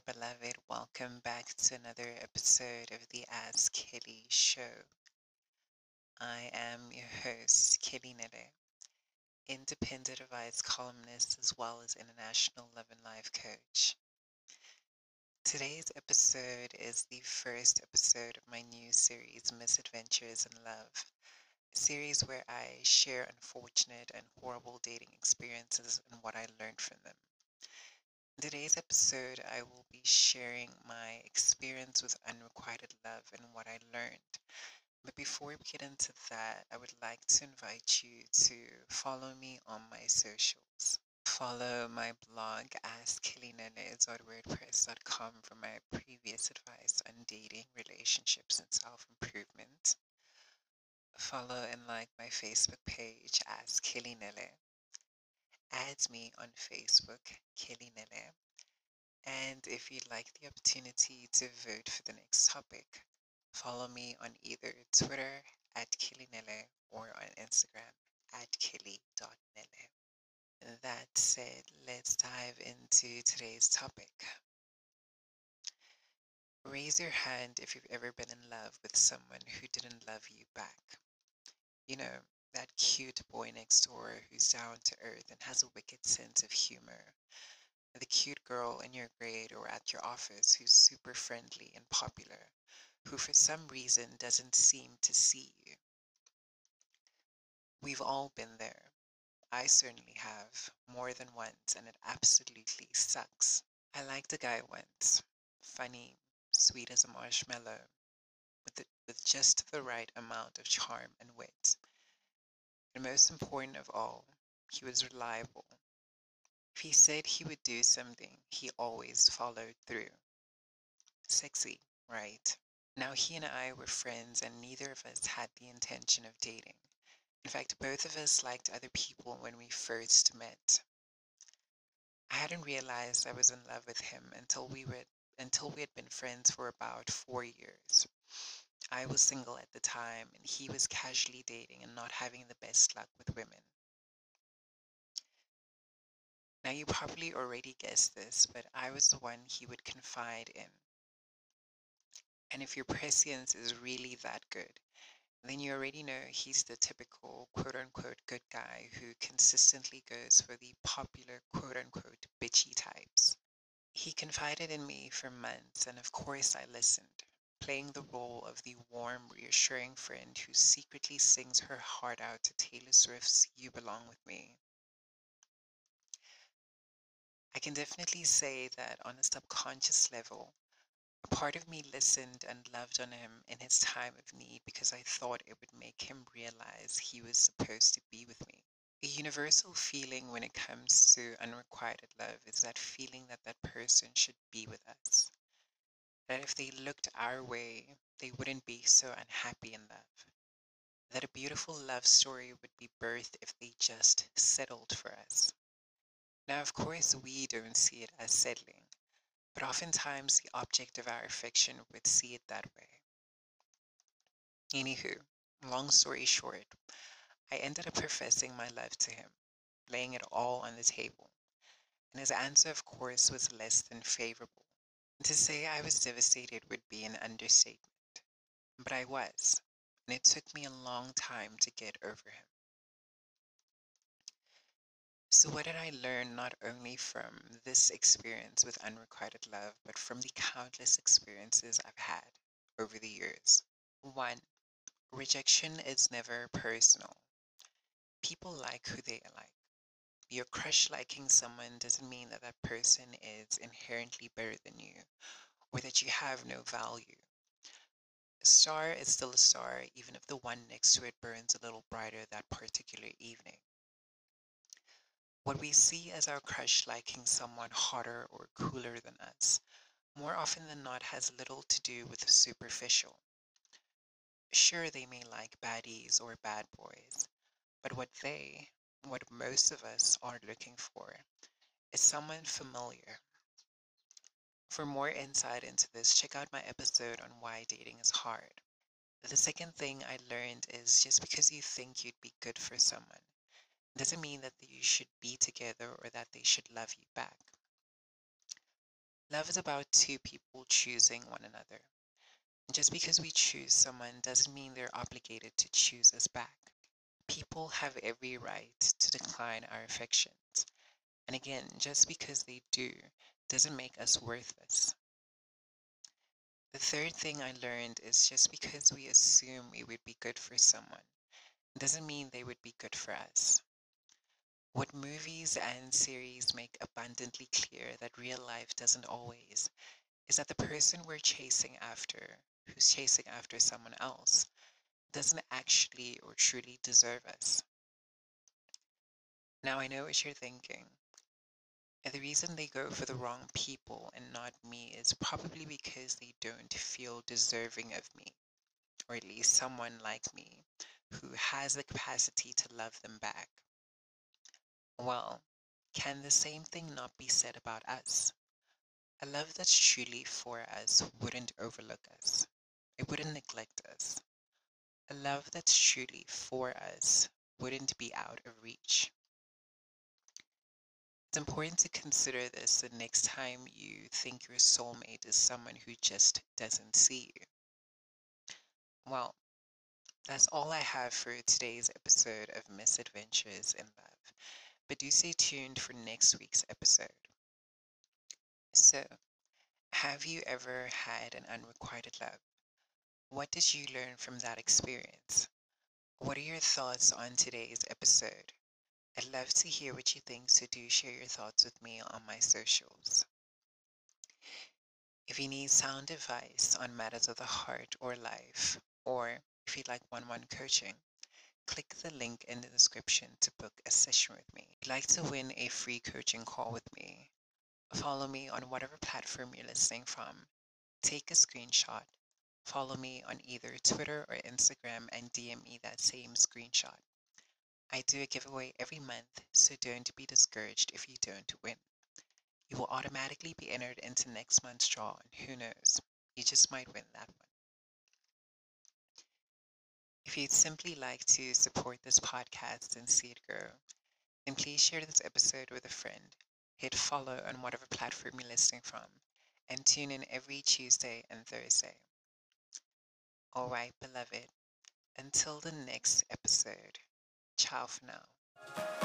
beloved. Welcome back to another episode of the Ask Kelly Show. I am your host, Kelly Nele, independent advice columnist as well as international love and life coach. Today's episode is the first episode of my new series, Misadventures in Love, a series where I share unfortunate and horrible dating experiences and what I learned from them. In today's episode, I will be sharing my experience with unrequited love and what I learned. But before we get into that, I would like to invite you to follow me on my socials. Follow my blog askkellynenes.wordpress.com for my previous advice on dating, relationships, and self improvement. Follow and like my Facebook page as Kelly add me on Facebook, Kelly Nele. And if you'd like the opportunity to vote for the next topic, follow me on either Twitter at Kelly Nele or on Instagram at Kelly.nele. That said, let's dive into today's topic. Raise your hand if you've ever been in love with someone who didn't love you back. You know, that cute boy next door who's down to earth and has a wicked sense of humor. The cute girl in your grade or at your office who's super friendly and popular, who for some reason doesn't seem to see you. We've all been there. I certainly have, more than once, and it absolutely sucks. I liked a guy once, funny, sweet as a marshmallow, with, the, with just the right amount of charm and wit and most important of all, he was reliable. If he said he would do something, he always followed through. Sexy, right? Now, he and I were friends, and neither of us had the intention of dating. In fact, both of us liked other people when we first met. I hadn't realized I was in love with him until we were until we had been friends for about four years. I was single at the time and he was casually dating and not having the best luck with women. Now, you probably already guessed this, but I was the one he would confide in. And if your prescience is really that good, then you already know he's the typical quote unquote good guy who consistently goes for the popular quote unquote bitchy types. He confided in me for months, and of course I listened playing the role of the warm, reassuring friend who secretly sings her heart out to Taylor Swift's You Belong With Me. I can definitely say that on a subconscious level, a part of me listened and loved on him in his time of need because I thought it would make him realize he was supposed to be with me. A universal feeling when it comes to unrequited love is that feeling that that person should be with us that if they looked our way, they wouldn't be so unhappy in love. That a beautiful love story would be birthed if they just settled for us. Now, of course, we don't see it as settling, but oftentimes the object of our affection would see it that way. Anywho, long story short, I ended up professing my love to him, laying it all on the table. And his answer, of course, was less than favorable. To say I was devastated would be an understatement, but I was, and it took me a long time to get over him. So, what did I learn not only from this experience with unrequited love, but from the countless experiences I've had over the years? One, rejection is never personal. People like who they like your crush liking someone doesn't mean that that person is inherently better than you or that you have no value. A star is still a star, even if the one next to it burns a little brighter that particular evening. What we see as our crush liking someone hotter or cooler than us, more often than not, has little to do with the superficial. Sure, they may like baddies or bad boys, but what they, what most of us are looking for is someone familiar. For more insight into this, check out my episode on why dating is hard. The second thing I learned is just because you think you'd be good for someone doesn't mean that you should be together or that they should love you back. Love is about two people choosing one another. Just because we choose someone doesn't mean they're obligated to choose us back. People have every right to decline our affections. And again, just because they do doesn't make us worthless. The third thing I learned is just because we assume we would be good for someone doesn't mean they would be good for us. What movies and series make abundantly clear that real life doesn't always is that the person we're chasing after, who's chasing after someone else, doesn't actually or truly deserve us. Now I know what you're thinking. The reason they go for the wrong people and not me is probably because they don't feel deserving of me, or at least someone like me who has the capacity to love them back. Well, can the same thing not be said about us? A love that's truly for us wouldn't overlook us, it wouldn't neglect us. A love that's truly for us wouldn't be out of reach. It's important to consider this the next time you think your soulmate is someone who just doesn't see you. Well, that's all I have for today's episode of Misadventures in Love but do stay tuned for next week's episode. So, have you ever had an unrequited love? What did you learn from that experience? What are your thoughts on today's episode? I'd love to hear what you think, so do share your thoughts with me on my socials. If you need sound advice on matters of the heart or life, or if you'd like one on one coaching, click the link in the description to book a session with me. If you'd like to win a free coaching call with me, follow me on whatever platform you're listening from. Take a screenshot. Follow me on either Twitter or Instagram and DM me that same screenshot. I do a giveaway every month, so don't be discouraged if you don't win. You will automatically be entered into next month's draw, and who knows, you just might win that one. If you'd simply like to support this podcast and see it grow, then please share this episode with a friend. Hit follow on whatever platform you're listening from, and tune in every Tuesday and Thursday. All right, beloved, until the next episode, ciao for now.